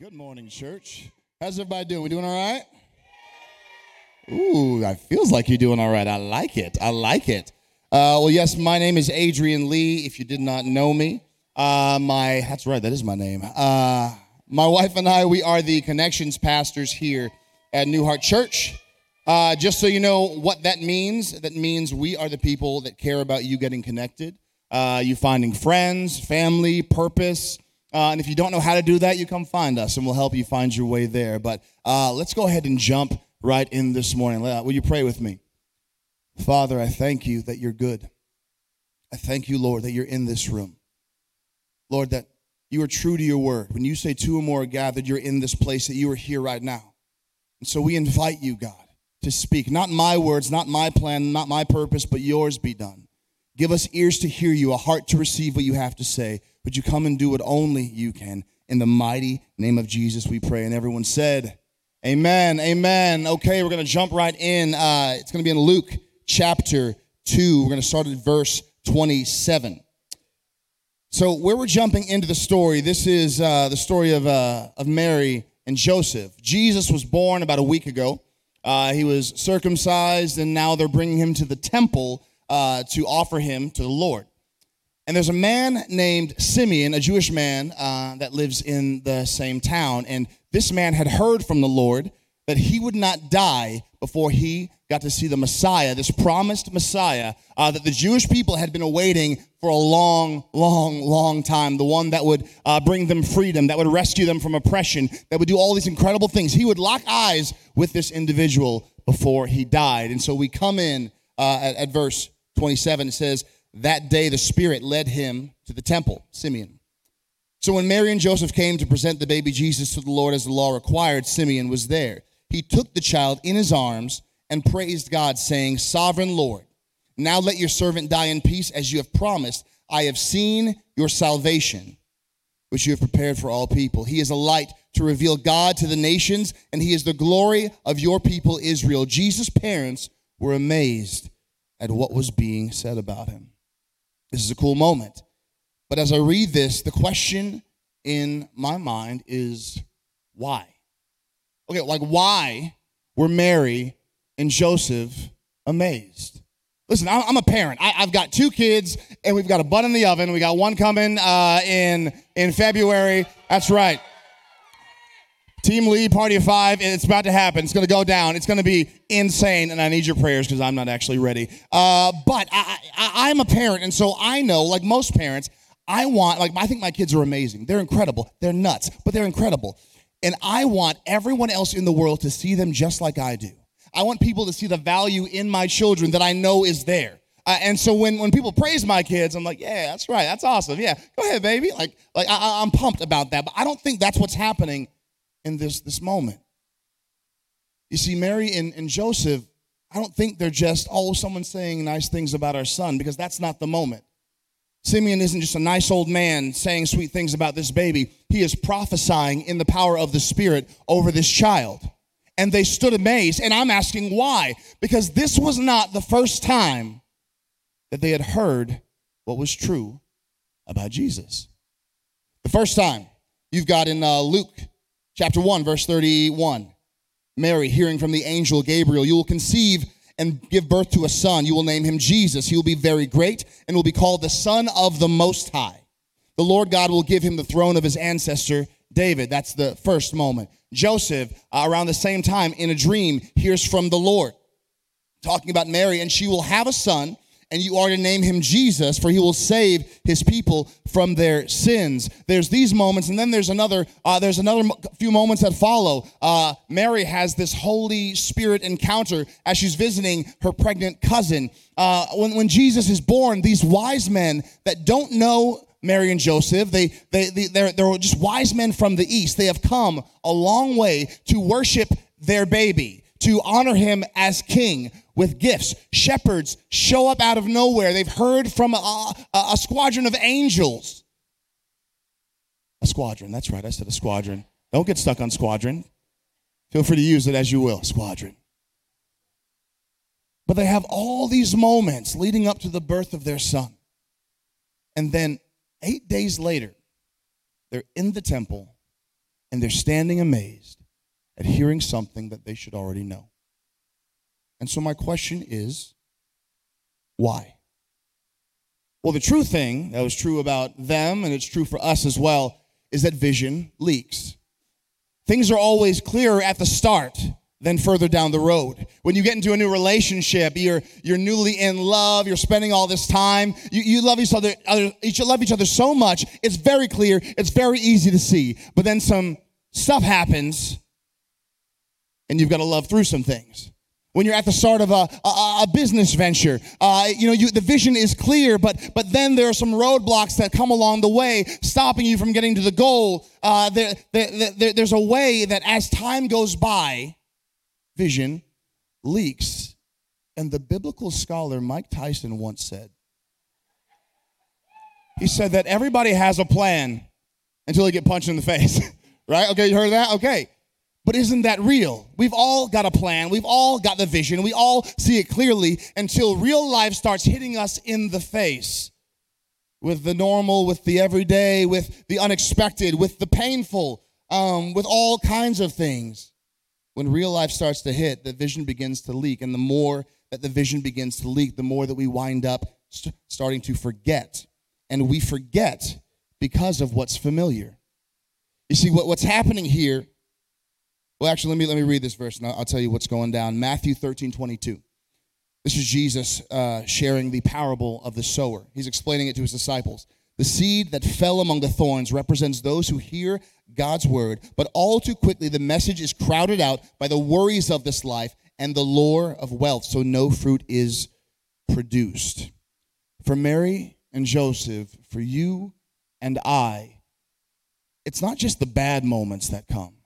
Good morning, church. How's everybody doing? We doing all right? Ooh, it feels like you're doing all right. I like it. I like it. Uh, well, yes, my name is Adrien Lee. If you did not know me, uh, my that's right, that is my name. Uh, my wife and I, we are the connections pastors here at New Heart Church. Uh, just so you know what that means, that means we are the people that care about you getting connected, uh, you finding friends, family, purpose. Uh, and if you don't know how to do that, you come find us and we'll help you find your way there. But uh, let's go ahead and jump right in this morning. Will you pray with me? Father, I thank you that you're good. I thank you, Lord, that you're in this room. Lord, that you are true to your word. When you say two or more are gathered, you're in this place, that you are here right now. And so we invite you, God, to speak. Not my words, not my plan, not my purpose, but yours be done. Give us ears to hear you, a heart to receive what you have to say. Would you come and do what only you can? In the mighty name of Jesus, we pray. And everyone said, Amen. Amen. Okay, we're going to jump right in. Uh, it's going to be in Luke chapter 2. We're going to start at verse 27. So, where we're jumping into the story, this is uh, the story of, uh, of Mary and Joseph. Jesus was born about a week ago. Uh, he was circumcised, and now they're bringing him to the temple uh, to offer him to the Lord. And there's a man named Simeon, a Jewish man uh, that lives in the same town. And this man had heard from the Lord that he would not die before he got to see the Messiah, this promised Messiah uh, that the Jewish people had been awaiting for a long, long, long time. The one that would uh, bring them freedom, that would rescue them from oppression, that would do all these incredible things. He would lock eyes with this individual before he died. And so we come in uh, at, at verse 27. It says, that day the Spirit led him to the temple, Simeon. So when Mary and Joseph came to present the baby Jesus to the Lord as the law required, Simeon was there. He took the child in his arms and praised God, saying, Sovereign Lord, now let your servant die in peace as you have promised. I have seen your salvation, which you have prepared for all people. He is a light to reveal God to the nations, and he is the glory of your people Israel. Jesus' parents were amazed at what was being said about him. This is a cool moment. But as I read this, the question in my mind is why? Okay, like why were Mary and Joseph amazed? Listen, I'm a parent. I, have got two kids, and we've got a bun in the oven. We got one coming uh, in in February. That's right. Team Lee, party of five, it's about to happen. It's going to go down. It's going to be insane, and I need your prayers because I'm not actually ready. Uh, but I, I, I'm a parent, and so I know, like most parents, I want, like, I think my kids are amazing. They're incredible. They're nuts, but they're incredible. And I want everyone else in the world to see them just like I do. I want people to see the value in my children that I know is there. Uh, and so when, when people praise my kids, I'm like, yeah, that's right. That's awesome. Yeah, go ahead, baby. Like, like I, I'm pumped about that. But I don't think that's what's happening in this, this moment. You see, Mary and, and Joseph, I don't think they're just, oh, someone's saying nice things about our son, because that's not the moment. Simeon isn't just a nice old man saying sweet things about this baby. He is prophesying in the power of the Spirit over this child. And they stood amazed. And I'm asking why? Because this was not the first time that they had heard what was true about Jesus. The first time you've got in uh, Luke chapter 1, verse 31. Mary, hearing from the angel Gabriel, you will conceive and give birth to a son. You will name him Jesus. He will be very great and will be called the Son of the Most High. The Lord God will give him the throne of his ancestor David. That's the first moment. Joseph, uh, around the same time, in a dream, hears from the Lord, talking about Mary, and she will have a son and you are to name him Jesus, for he will save his people from their sins. There's these moments, and then there's another. Uh, there's another few moments that follow. Uh, Mary has this Holy Spirit encounter as she's visiting her pregnant cousin. Uh, when when Jesus is born, these wise men that don't know Mary and Joseph. They, they, they, they're, they're just wise men from the east. They have come a long way to worship their baby, to honor him as king with gifts. Shepherds show up out of nowhere. They've heard from a, a, a squadron of angels. A squadron, that's right, I said a squadron. Don't get stuck on squadron. Feel free to use it as you will, squadron. But they have all these moments leading up to the birth of their son. And then eight days later, they're in the temple, and they're standing amazed at hearing something that they should already know. And so, my question is why? Well, the true thing that was true about them, and it's true for us as well, is that vision leaks. Things are always clearer at the start than further down the road. When you get into a new relationship, you're, you're newly in love, you're spending all this time, you, you love each other, other, you love each other so much, it's very clear, it's very easy to see. But then some stuff happens, and you've got to love through some things when you're at the start of a, a, a business venture. Uh, you know, you, the vision is clear, but, but then there are some roadblocks that come along the way, stopping you from getting to the goal. Uh, there, there, there, there's a way that as time goes by, vision leaks. And the biblical scholar Mike Tyson once said, he said that everybody has a plan until they get punched in the face. right? Okay, you heard that? Okay. But isn't that real? We've all got a plan. We've all got the vision. We all see it clearly until real life starts hitting us in the face with the normal, with the everyday, with the unexpected, with the painful, um, with all kinds of things. When real life starts to hit, the vision begins to leak. And the more that the vision begins to leak, the more that we wind up st- starting to forget. And we forget because of what's familiar. You see, what, what's happening here well, actually, let me, let me read this verse and I'll, I'll tell you what's going down. Matthew 13, 22. This is Jesus uh, sharing the parable of the sower. He's explaining it to his disciples. The seed that fell among the thorns represents those who hear God's word, but all too quickly the message is crowded out by the worries of this life and the lure of wealth, so no fruit is produced. For Mary and Joseph, for you and I, it's not just the bad moments that come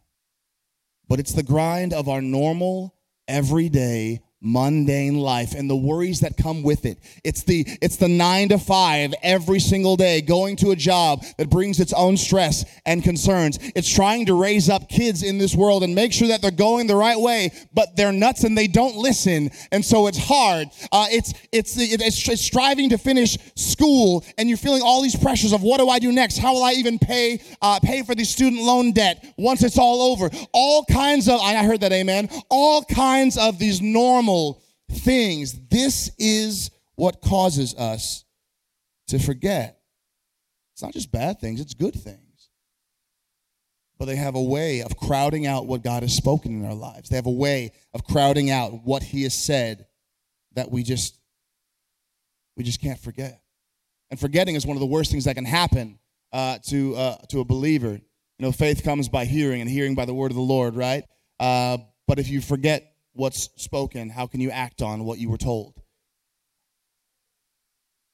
but it's the grind of our normal, everyday mundane life and the worries that come with it. It's the it's the 9 to 5 every single day going to a job that brings its own stress and concerns. It's trying to raise up kids in this world and make sure that they're going the right way, but they're nuts and they don't listen. And so it's hard. Uh, it's, it's, it's it's striving to finish school and you're feeling all these pressures of what do I do next? How will I even pay uh, pay for the student loan debt once it's all over? All kinds of I heard that amen. All kinds of these normal normal things. This is what causes us to forget. It's not just bad things, it's good things. But they have a way of crowding out what God has spoken in our lives. They have a way of crowding out what He has said that we just we just can't forget. And forgetting is one of the worst things that can happen uh, to uh, to a believer. You know, faith comes by hearing, and hearing by the word of the Lord, right? Uh, but if you forget what's spoken, how can you act on what you were told?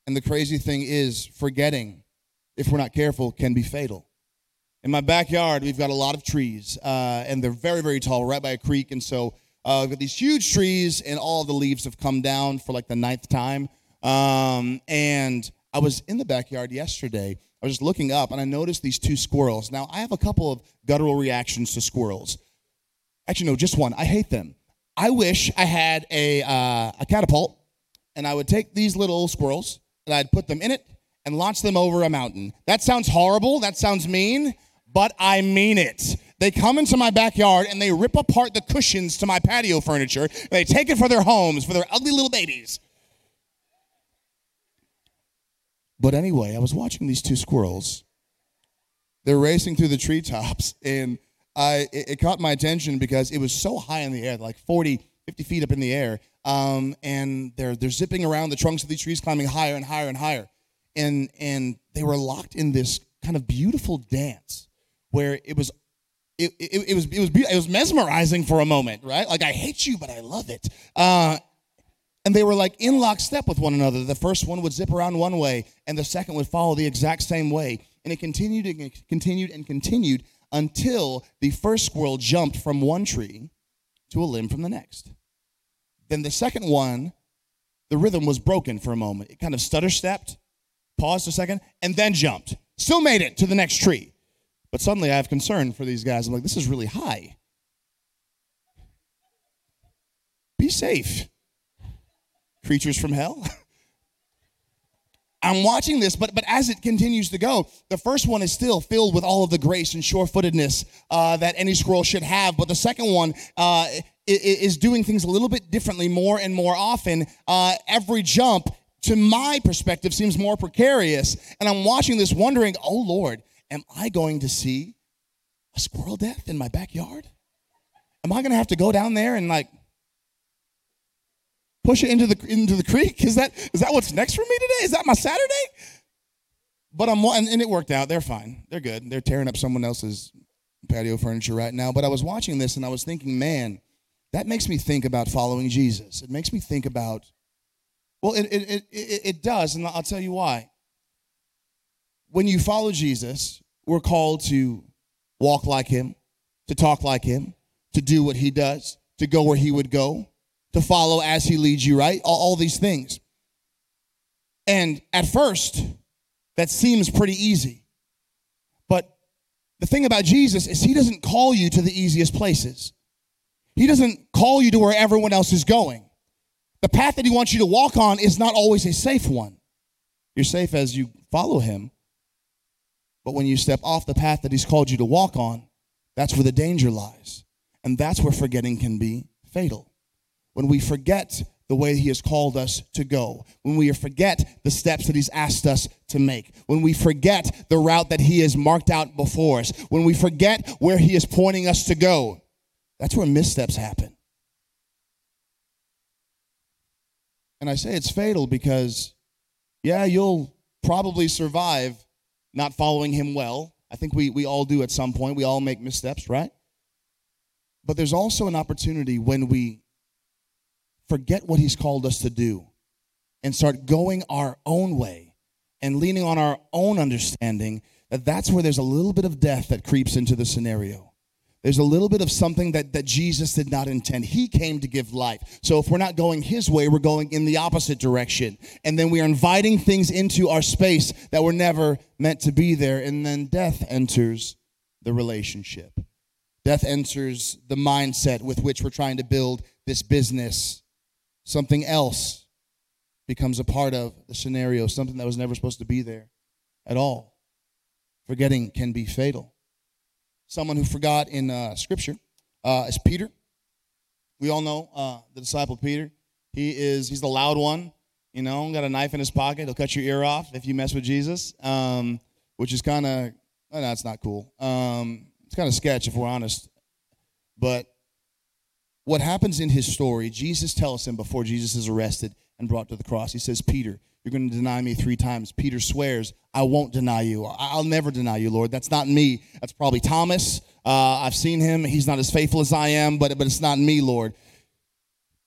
And the crazy thing is, forgetting, if we're not careful, can be fatal. In my backyard, we've got a lot of trees, uh, and they're very, very tall, right by a creek. And so uh, we've got these huge trees, and all the leaves have come down for like the ninth time. Um, and I was in the backyard yesterday. I was just looking up, and I noticed these two squirrels. Now, I have a couple of guttural reactions to squirrels. Actually, no, just one. I hate them. I wish I had a, uh, a catapult and I would take these little squirrels and I'd put them in it and launch them over a mountain. That sounds horrible. That sounds mean, but I mean it. They come into my backyard and they rip apart the cushions to my patio furniture. They take it for their homes, for their ugly little babies. But anyway, I was watching these two squirrels. They're racing through the treetops and I, it, it, caught my attention because it was so high in the air, like 40, 50 feet up in the air. Um, and they're, they're zipping around the trunks of these trees, climbing higher and higher and higher. And, and they were locked in this kind of beautiful dance where it was it, it, it, was it was it was mesmerizing for a moment, right? Like I hate you, but I love it. Uh, and they were like in lockstep with one another. The first one would zip around one way, and the second would follow the exact same way. And it continued and continued and continued until the first squirrel jumped from one tree to a limb from the next. Then the second one, the rhythm was broken for a moment. It kind of stutter stepped, paused a second, and then jumped. Still made it to the next tree. But suddenly I have concern for these guys. I'm like, this is really high. Be safe, creatures from hell. I'm watching this, but but as it continues to go, the first one is still filled with all of the grace and sure-footedness uh, that any scroll should have. But the second one uh, is doing things a little bit differently, more and more often. Uh, every jump, to my perspective, seems more precarious, and I'm watching this, wondering, "Oh Lord, am I going to see a squirrel death in my backyard? Am I going to have to go down there and like?" Push it into the into the creek? Is that is that what's next for me today? Is that my Saturday? But I'm and, and it worked out. They're fine. They're good. They're tearing up someone else's patio furniture right now. But I was watching this and I was thinking, man, that makes me think about following Jesus. It makes me think about, well, it it it, it, it does, and I'll tell you why. When you follow Jesus, we're called to walk like him, to talk like him, to do what he does, to go where he would go to follow as he leads you, right? All, all these things. And at first, that seems pretty easy. But the thing about Jesus is he doesn't call you to the easiest places. He doesn't call you to where everyone else is going. The path that he wants you to walk on is not always a safe one. You're safe as you follow him. But when you step off the path that he's called you to walk on, that's where the danger lies. And that's where forgetting can be fatal when we forget the way he has called us to go, when we forget the steps that he's asked us to make, when we forget the route that he has marked out before us, when we forget where he is pointing us to go, that's where missteps happen. And I say it's fatal because, yeah, you'll probably survive not following him well. I think we, we all do at some point. We all make missteps, right? But there's also an opportunity when we forget what He's called us to do and start going our own way and leaning on our own understanding, that that's where there's a little bit of death that creeps into the scenario. There's a little bit of something that, that Jesus did not intend. He came to give life. So if we're not going his way, we're going in the opposite direction. And then we are inviting things into our space that were never meant to be there. And then death enters the relationship. Death enters the mindset with which we're trying to build this business something else becomes a part of the scenario, something that was never supposed to be there at all. Forgetting can be fatal. Someone who forgot in uh, Scripture uh, is Peter. We all know uh, the disciple Peter. He is he's the loud one. You know, got a knife in his pocket. He'll cut your ear off if you mess with Jesus, um, which is kind of no, it's not cool. Um, it's kind of sketch if we're honest. But what happens in his story, Jesus tells him before Jesus is arrested and brought to the cross, he says, Peter, you're going to deny me three times. Peter swears, I won't deny you. I'll never deny you, Lord. That's not me. That's probably Thomas. Uh, I've seen him. He's not as faithful as I am, but, but it's not me, Lord.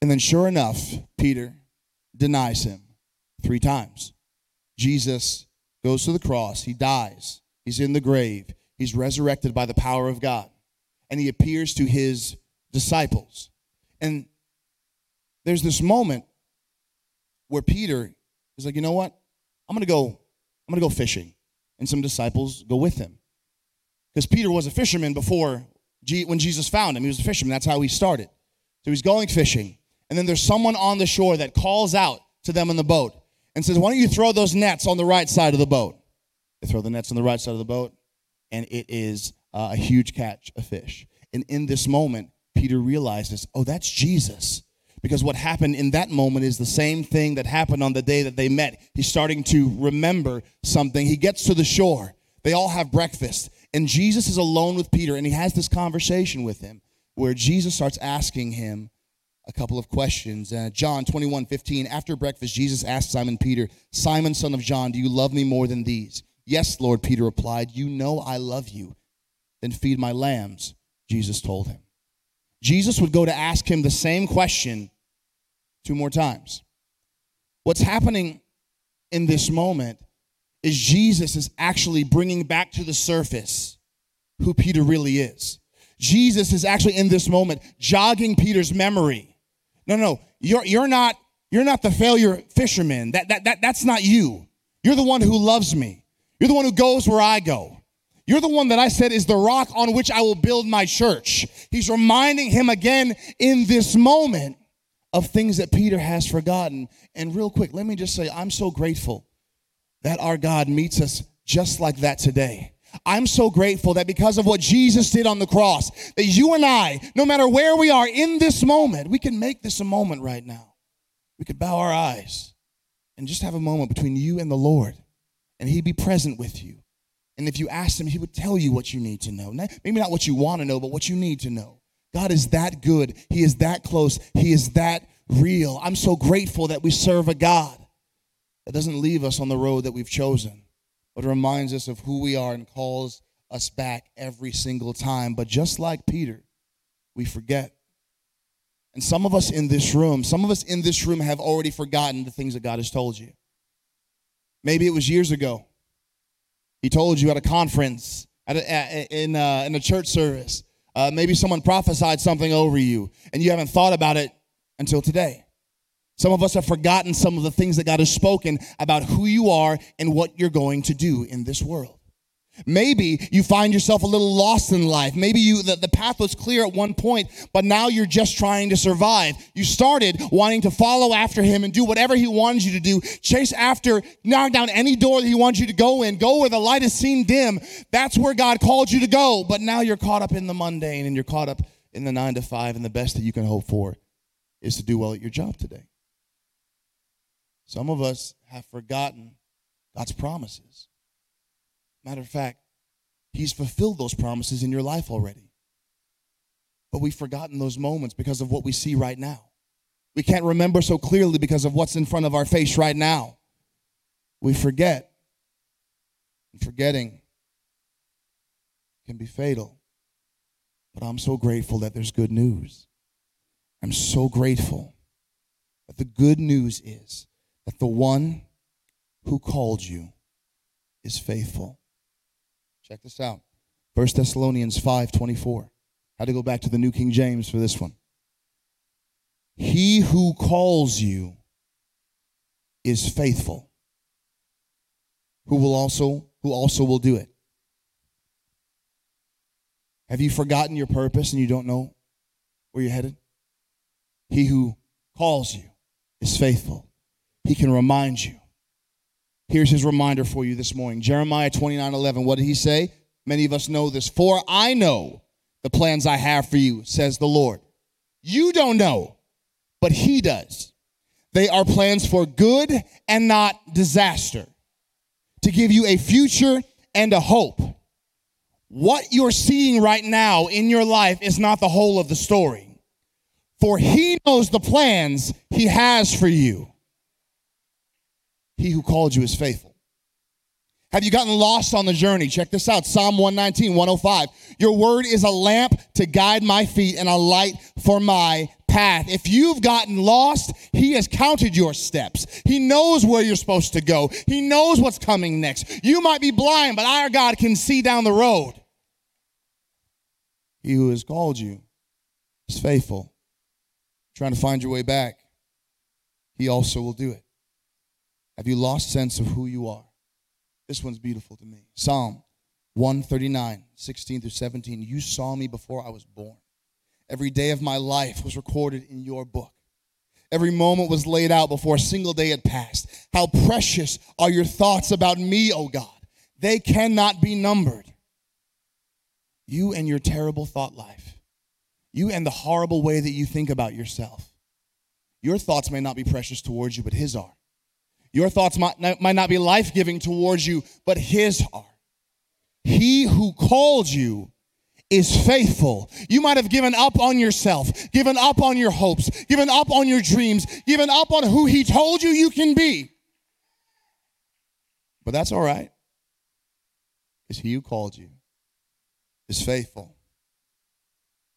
And then, sure enough, Peter denies him three times. Jesus goes to the cross. He dies. He's in the grave. He's resurrected by the power of God. And he appears to his disciples. And there's this moment where Peter is like, you know what? I'm gonna go, I'm gonna go fishing. And some disciples go with him. Because Peter was a fisherman before when Jesus found him. He was a fisherman. That's how he started. So he's going fishing. And then there's someone on the shore that calls out to them in the boat and says, Why don't you throw those nets on the right side of the boat? They throw the nets on the right side of the boat, and it is uh, a huge catch of fish. And in this moment, Peter realizes, oh, that's Jesus. Because what happened in that moment is the same thing that happened on the day that they met. He's starting to remember something. He gets to the shore. They all have breakfast. And Jesus is alone with Peter, and he has this conversation with him where Jesus starts asking him a couple of questions. Uh, John 21 15. After breakfast, Jesus asked Simon Peter, Simon, son of John, do you love me more than these? Yes, Lord, Peter replied. You know I love you. Then feed my lambs, Jesus told him. Jesus would go to ask him the same question two more times. What's happening in this moment is Jesus is actually bringing back to the surface who Peter really is. Jesus is actually in this moment jogging Peter's memory. No, no, you're, you're not you're not the failure fisherman. That, that, that, that's not you. You're the one who loves me. You're the one who goes where I go. You're the one that I said is the rock on which I will build my church. He's reminding him again in this moment of things that Peter has forgotten. And real quick, let me just say, I'm so grateful that our God meets us just like that today. I'm so grateful that because of what Jesus did on the cross, that you and I, no matter where we are in this moment, we can make this a moment right now. We could bow our eyes and just have a moment between you and the Lord, and He'd be present with you. And if you asked Him, He would tell you what you need to know. Maybe not what you want to know, but what you need to know. God is that good. He is that close. He is that real. I'm so grateful that we serve a God that doesn't leave us on the road that we've chosen, but reminds us of who we are and calls us back every single time. But just like Peter, we forget. And some of us in this room, some of us in this room have already forgotten the things that God has told you. Maybe it was years ago. He told you at a conference, at a, in, a, in a church service. Uh, maybe someone prophesied something over you and you haven't thought about it until today. Some of us have forgotten some of the things that God has spoken about who you are and what you're going to do in this world. Maybe you find yourself a little lost in life. Maybe you the, the path was clear at one point, but now you're just trying to survive. You started wanting to follow after him and do whatever he wanted you to do. Chase after, knock down any door that he wants you to go in. Go where the light is seen dim. That's where God called you to go. But now you're caught up in the mundane and you're caught up in the nine to five, and the best that you can hope for is to do well at your job today. Some of us have forgotten God's promises. Matter of fact, He's fulfilled those promises in your life already. But we've forgotten those moments because of what we see right now. We can't remember so clearly because of what's in front of our face right now. We forget. And forgetting can be fatal. But I'm so grateful that there's good news. I'm so grateful that the good news is that the one who called you is faithful. Check this out. 1 Thessalonians 5:24. Had to go back to the New King James for this one. He who calls you is faithful. Who will also who also will do it. Have you forgotten your purpose and you don't know where you're headed? He who calls you is faithful. He can remind you. Here's his reminder for you this morning Jeremiah 29 11. What did he say? Many of us know this. For I know the plans I have for you, says the Lord. You don't know, but he does. They are plans for good and not disaster, to give you a future and a hope. What you're seeing right now in your life is not the whole of the story. For he knows the plans he has for you. He who called you is faithful. Have you gotten lost on the journey? Check this out Psalm 119, 105. Your word is a lamp to guide my feet and a light for my path. If you've gotten lost, He has counted your steps. He knows where you're supposed to go, He knows what's coming next. You might be blind, but our God can see down the road. He who has called you is faithful. Trying to find your way back, He also will do it. Have you lost sense of who you are? This one's beautiful to me. Psalm 139, 16 through 17. You saw me before I was born. Every day of my life was recorded in your book. Every moment was laid out before a single day had passed. How precious are your thoughts about me, O God. They cannot be numbered. You and your terrible thought life. You and the horrible way that you think about yourself. Your thoughts may not be precious towards you, but His are. Your thoughts might not, might not be life giving towards you, but His are. He who called you is faithful. You might have given up on yourself, given up on your hopes, given up on your dreams, given up on who He told you you can be. But that's all right, because He who called you is faithful,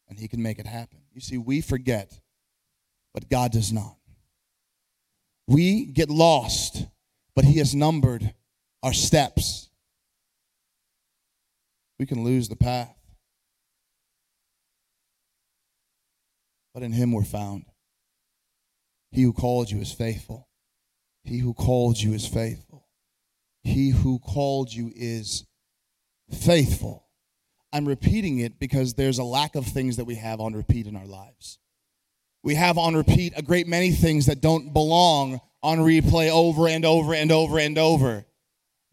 and He can make it happen. You see, we forget, but God does not. We get lost, but He has numbered our steps. We can lose the path. But in Him we're found. He who called you is faithful. He who called you is faithful. He who called you is faithful. I'm repeating it because there's a lack of things that we have on repeat in our lives we have on repeat a great many things that don't belong on replay over and over and over and over.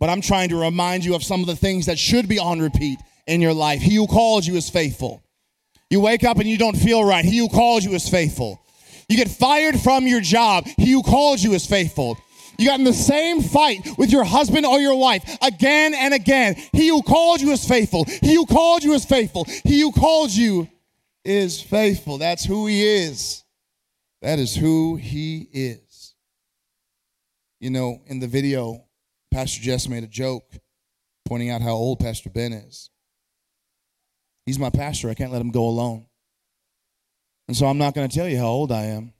but I'm trying to remind you of some of the things that should be on repeat in your life. He who calls you is faithful. You wake up and you don't feel right. He who calls you is faithful. You get fired from your job. He who calls you is faithful. You got in the same fight with your husband or your wife again and again. He who called you is faithful. He who called you is faithful. He who called you is faithful. That's who he is. That is who he is. You know, in the video, Pastor Jess made a joke pointing out how old Pastor Ben is. He's my pastor. I can't let him go alone. And so I'm not going to tell you how old I am,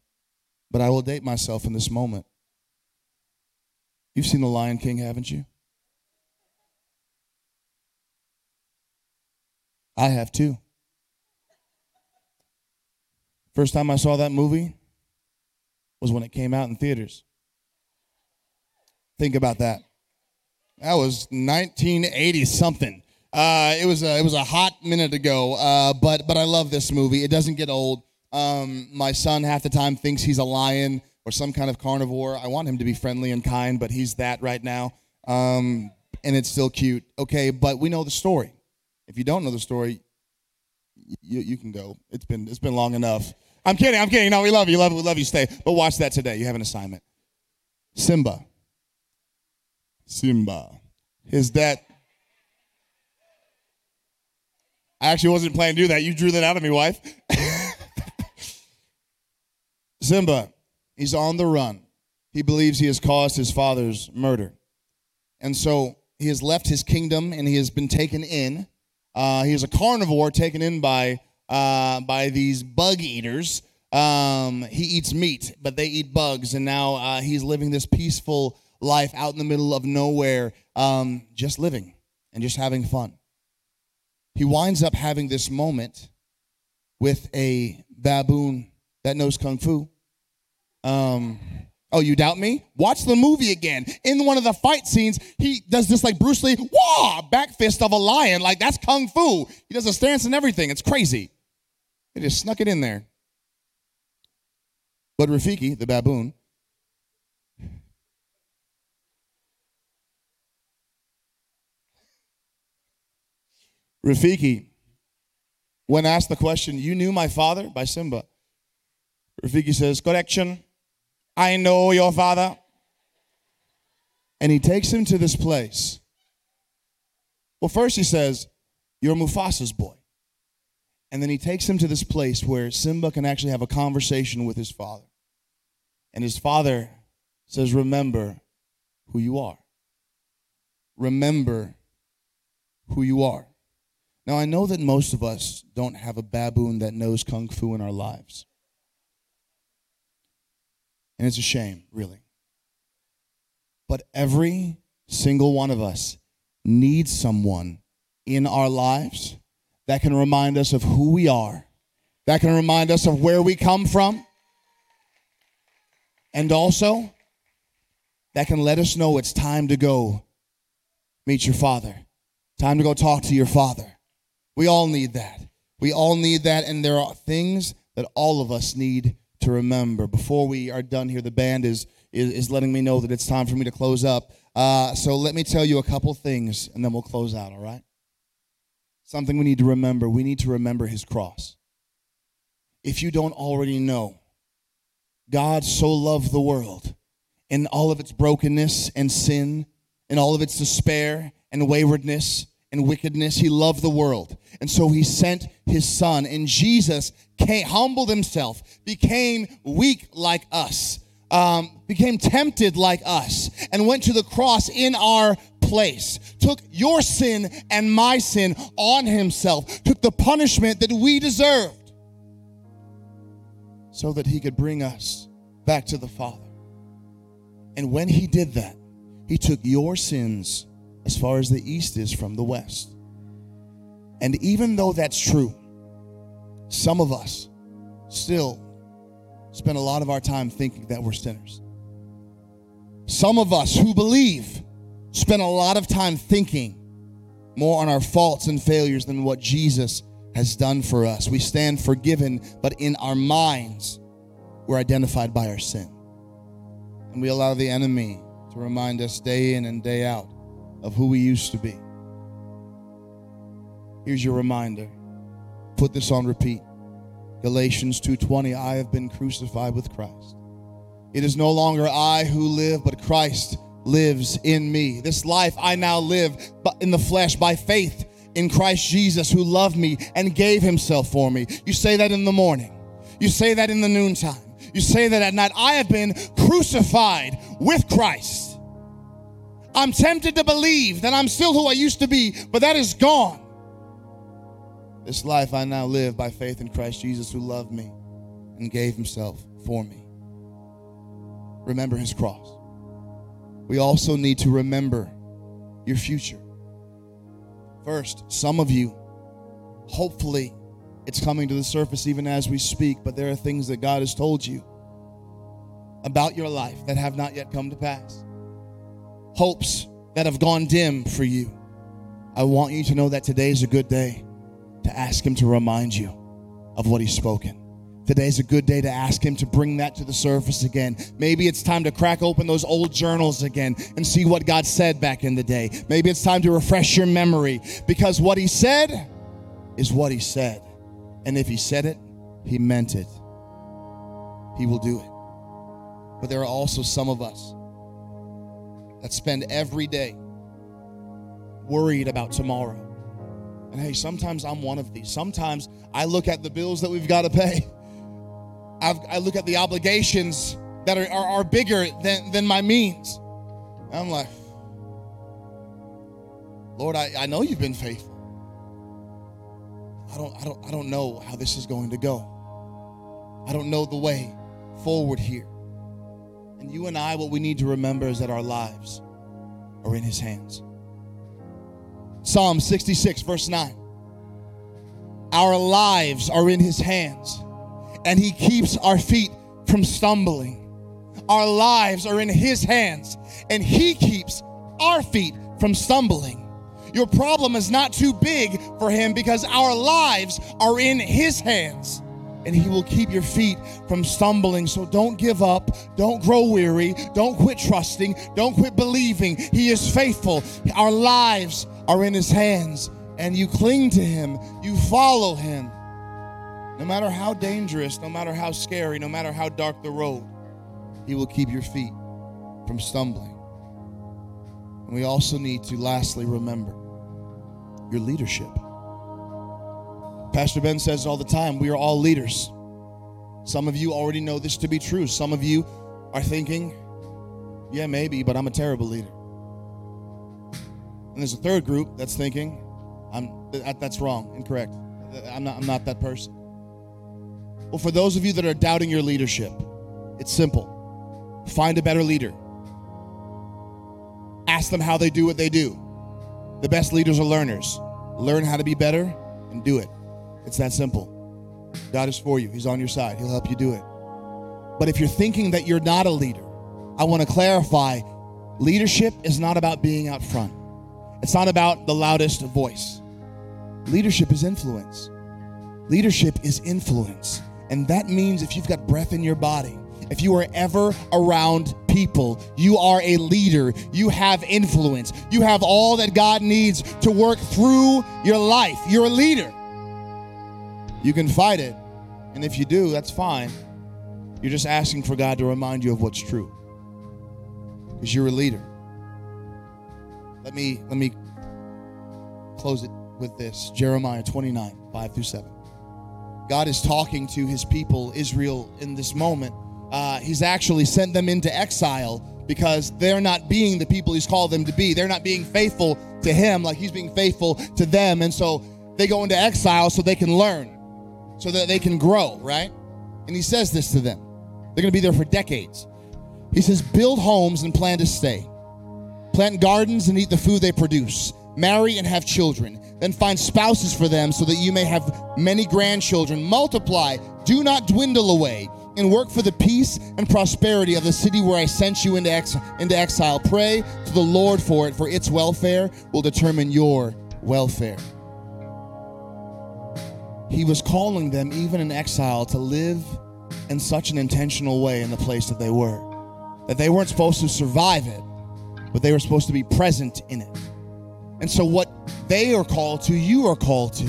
but I will date myself in this moment. You've seen The Lion King, haven't you? I have too. First time I saw that movie was when it came out in theaters. Think about that. That was 1980 something. Uh, it was a, it was a hot minute ago, uh, but but I love this movie. It doesn't get old. Um, my son half the time thinks he's a lion or some kind of carnivore. I want him to be friendly and kind, but he's that right now. Um, and it's still cute. Okay, but we know the story. If you don't know the story, you, you can go. It's been it's been long enough. I'm kidding. I'm kidding. No, we love you. Love we love you. Stay. But watch that today. You have an assignment. Simba. Simba. His dad. I actually wasn't planning to do that. You drew that out of me, wife. Simba He's on the run. He believes he has caused his father's murder. And so he has left his kingdom and he has been taken in. Uh, he is a carnivore taken in by, uh, by these bug eaters. Um, he eats meat, but they eat bugs. And now uh, he's living this peaceful life out in the middle of nowhere, um, just living and just having fun. He winds up having this moment with a baboon that knows kung fu um, oh, you doubt me? Watch the movie again. In one of the fight scenes, he does this like Bruce Lee, wah, back fist of a lion. Like that's kung fu. He does a stance and everything. It's crazy. They just snuck it in there. But Rafiki, the baboon, Rafiki, when asked the question, You knew my father by Simba, Rafiki says, Correction. I know your father. And he takes him to this place. Well, first he says, You're Mufasa's boy. And then he takes him to this place where Simba can actually have a conversation with his father. And his father says, Remember who you are. Remember who you are. Now, I know that most of us don't have a baboon that knows kung fu in our lives. And it's a shame, really. But every single one of us needs someone in our lives that can remind us of who we are, that can remind us of where we come from, and also that can let us know it's time to go meet your father, time to go talk to your father. We all need that. We all need that, and there are things that all of us need to remember. Before we are done here, the band is, is, is letting me know that it's time for me to close up. Uh, so let me tell you a couple things and then we'll close out, all right? Something we need to remember. We need to remember his cross. If you don't already know, God so loved the world in all of its brokenness and sin, in all of its despair and waywardness and wickedness. He loved the world. And so he sent his son. And Jesus humbled himself, became weak like us, um, became tempted like us, and went to the cross in our place. Took your sin and my sin on himself, took the punishment that we deserved so that he could bring us back to the Father. And when he did that, he took your sins as far as the east is from the west. And even though that's true, some of us still spend a lot of our time thinking that we're sinners. Some of us who believe spend a lot of time thinking more on our faults and failures than what Jesus has done for us. We stand forgiven, but in our minds, we're identified by our sin. And we allow the enemy to remind us day in and day out of who we used to be. Here's your reminder. Put this on repeat. Galatians 2:20 I have been crucified with Christ. It is no longer I who live but Christ lives in me. This life I now live but in the flesh by faith in Christ Jesus who loved me and gave himself for me. You say that in the morning. You say that in the noontime. You say that at night. I have been crucified with Christ. I'm tempted to believe that I'm still who I used to be, but that is gone. This life I now live by faith in Christ Jesus who loved me and gave himself for me. Remember his cross. We also need to remember your future. First, some of you, hopefully, it's coming to the surface even as we speak, but there are things that God has told you about your life that have not yet come to pass. Hopes that have gone dim for you. I want you to know that today is a good day to ask Him to remind you of what He's spoken. Today's a good day to ask Him to bring that to the surface again. Maybe it's time to crack open those old journals again and see what God said back in the day. Maybe it's time to refresh your memory because what He said is what He said. And if He said it, He meant it. He will do it. But there are also some of us that spend every day worried about tomorrow. And hey, sometimes I'm one of these. Sometimes I look at the bills that we've got to pay. I've, i look at the obligations that are, are, are bigger than, than my means. And I'm like, Lord, I, I know you've been faithful. I don't, I, don't, I don't know how this is going to go. I don't know the way forward here. And you and I, what we need to remember is that our lives are in His hands. Psalm 66, verse 9. Our lives are in His hands and He keeps our feet from stumbling. Our lives are in His hands, and He keeps our feet from stumbling. Your problem is not too big for Him because our lives are in His hands. And he will keep your feet from stumbling. So don't give up. Don't grow weary. Don't quit trusting. Don't quit believing. He is faithful. Our lives are in his hands. And you cling to him. You follow him. No matter how dangerous, no matter how scary, no matter how dark the road, He will keep your feet from stumbling. And we also need to lastly remember your leadership. Pastor Ben says all the time we are all leaders. Some of you already know this to be true. Some of you are thinking, yeah, maybe, but I'm a terrible leader. And there's a third group that's thinking, I'm that's wrong, incorrect. I'm not, I'm not that person. Well, for those of you that are doubting your leadership, it's simple find a better leader. Ask them how they do what they do. The best leaders are learners. Learn how to be better and do it. It's that simple. God is for you, He's on your side, He'll help you do it. But if you're thinking that you're not a leader, I want to clarify leadership is not about being out front, it's not about the loudest voice. Leadership is influence. Leadership is influence. And that means if you've got breath in your body, if you are ever around people, you are a leader. You have influence. You have all that God needs to work through your life. You're a leader. You can fight it. And if you do, that's fine. You're just asking for God to remind you of what's true. Because you're a leader. Let me let me close it with this. Jeremiah 29, 5 through 7. God is talking to his people, Israel, in this moment. Uh, he's actually sent them into exile because they're not being the people he's called them to be. They're not being faithful to him like he's being faithful to them. And so they go into exile so they can learn, so that they can grow, right? And he says this to them. They're going to be there for decades. He says, Build homes and plan to stay, plant gardens and eat the food they produce marry and have children. Then find spouses for them so that you may have many grandchildren. Multiply, do not dwindle away, and work for the peace and prosperity of the city where I sent you into, ex- into exile. Pray to the Lord for it, for its welfare will determine your welfare. He was calling them, even in exile, to live in such an intentional way in the place that they were. That they weren't supposed to survive it, but they were supposed to be present in it. And so, what they are called to, you are called to.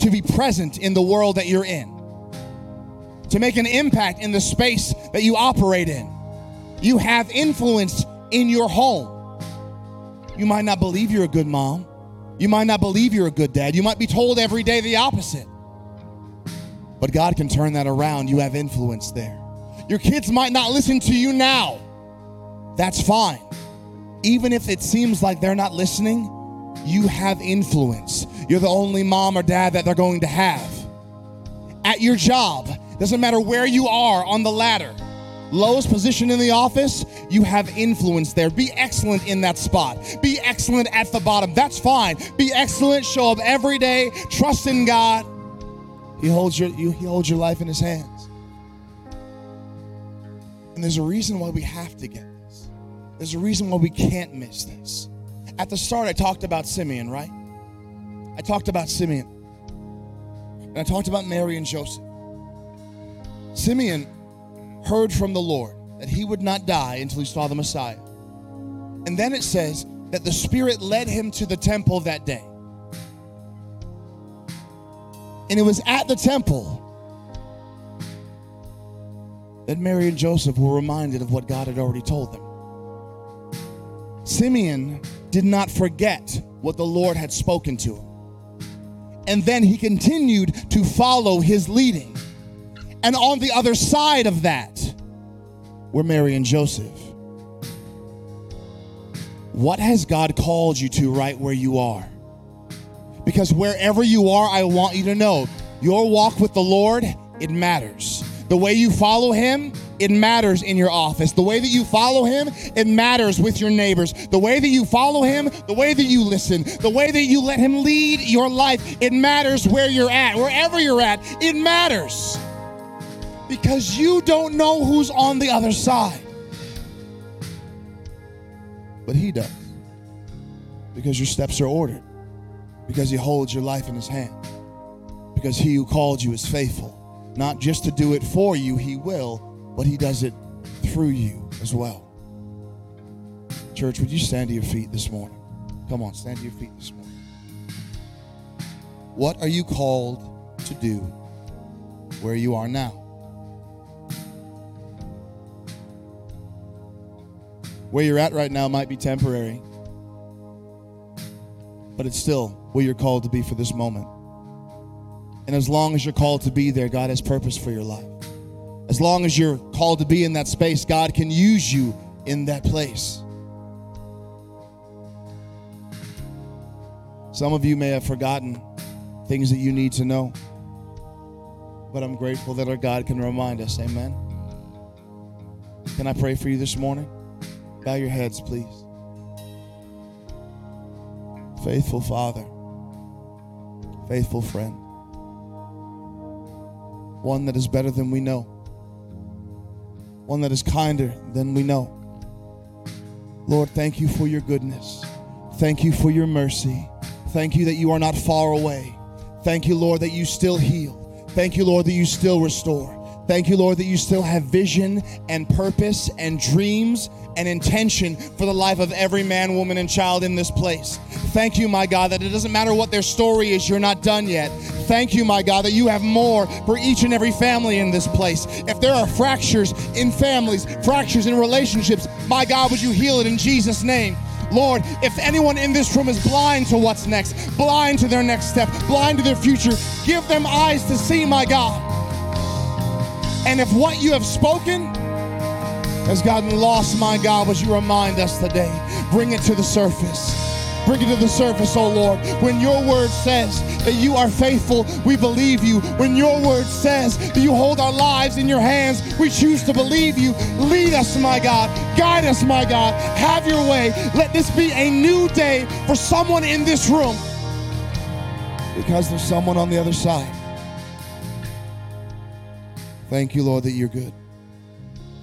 To be present in the world that you're in, to make an impact in the space that you operate in. You have influence in your home. You might not believe you're a good mom. You might not believe you're a good dad. You might be told every day the opposite. But God can turn that around. You have influence there. Your kids might not listen to you now. That's fine. Even if it seems like they're not listening, you have influence. You're the only mom or dad that they're going to have. At your job, doesn't matter where you are on the ladder, lowest position in the office, you have influence there. Be excellent in that spot. Be excellent at the bottom. That's fine. Be excellent. Show up every day. Trust in God. He holds your you, he holds your life in his hands. And there's a reason why we have to get this. There's a reason why we can't miss this. At the start, I talked about Simeon, right? I talked about Simeon. And I talked about Mary and Joseph. Simeon heard from the Lord that he would not die until he saw the Messiah. And then it says that the Spirit led him to the temple that day. And it was at the temple that Mary and Joseph were reminded of what God had already told them. Simeon did not forget what the Lord had spoken to him. And then he continued to follow his leading. And on the other side of that were Mary and Joseph. What has God called you to right where you are? Because wherever you are, I want you to know your walk with the Lord, it matters. The way you follow Him, it matters in your office. The way that you follow Him, it matters with your neighbors. The way that you follow Him, the way that you listen, the way that you let Him lead your life, it matters where you're at. Wherever you're at, it matters. Because you don't know who's on the other side. But He does. Because your steps are ordered because he holds your life in his hand. Because he who called you is faithful. Not just to do it for you, he will, but he does it through you as well. Church, would you stand to your feet this morning? Come on, stand to your feet this morning. What are you called to do where you are now? Where you're at right now might be temporary but it's still where you're called to be for this moment. And as long as you're called to be there, God has purpose for your life. As long as you're called to be in that space, God can use you in that place. Some of you may have forgotten things that you need to know, but I'm grateful that our God can remind us. Amen. Can I pray for you this morning? Bow your heads, please. Faithful Father, faithful friend, one that is better than we know, one that is kinder than we know. Lord, thank you for your goodness. Thank you for your mercy. Thank you that you are not far away. Thank you, Lord, that you still heal. Thank you, Lord, that you still restore. Thank you, Lord, that you still have vision and purpose and dreams and intention for the life of every man, woman, and child in this place. Thank you, my God, that it doesn't matter what their story is, you're not done yet. Thank you, my God, that you have more for each and every family in this place. If there are fractures in families, fractures in relationships, my God, would you heal it in Jesus' name? Lord, if anyone in this room is blind to what's next, blind to their next step, blind to their future, give them eyes to see, my God. And if what you have spoken has gotten lost, my God, would you remind us today? Bring it to the surface. Bring it to the surface, oh Lord. When your word says that you are faithful, we believe you. When your word says that you hold our lives in your hands, we choose to believe you. Lead us, my God. Guide us, my God. Have your way. Let this be a new day for someone in this room because there's someone on the other side. Thank you, Lord, that you're good.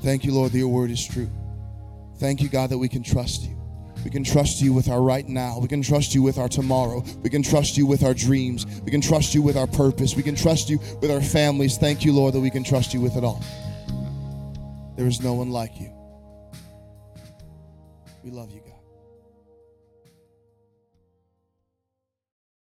Thank you, Lord, that your word is true. Thank you, God, that we can trust you. We can trust you with our right now. We can trust you with our tomorrow. We can trust you with our dreams. We can trust you with our purpose. We can trust you with our families. Thank you, Lord, that we can trust you with it all. There is no one like you. We love you, God.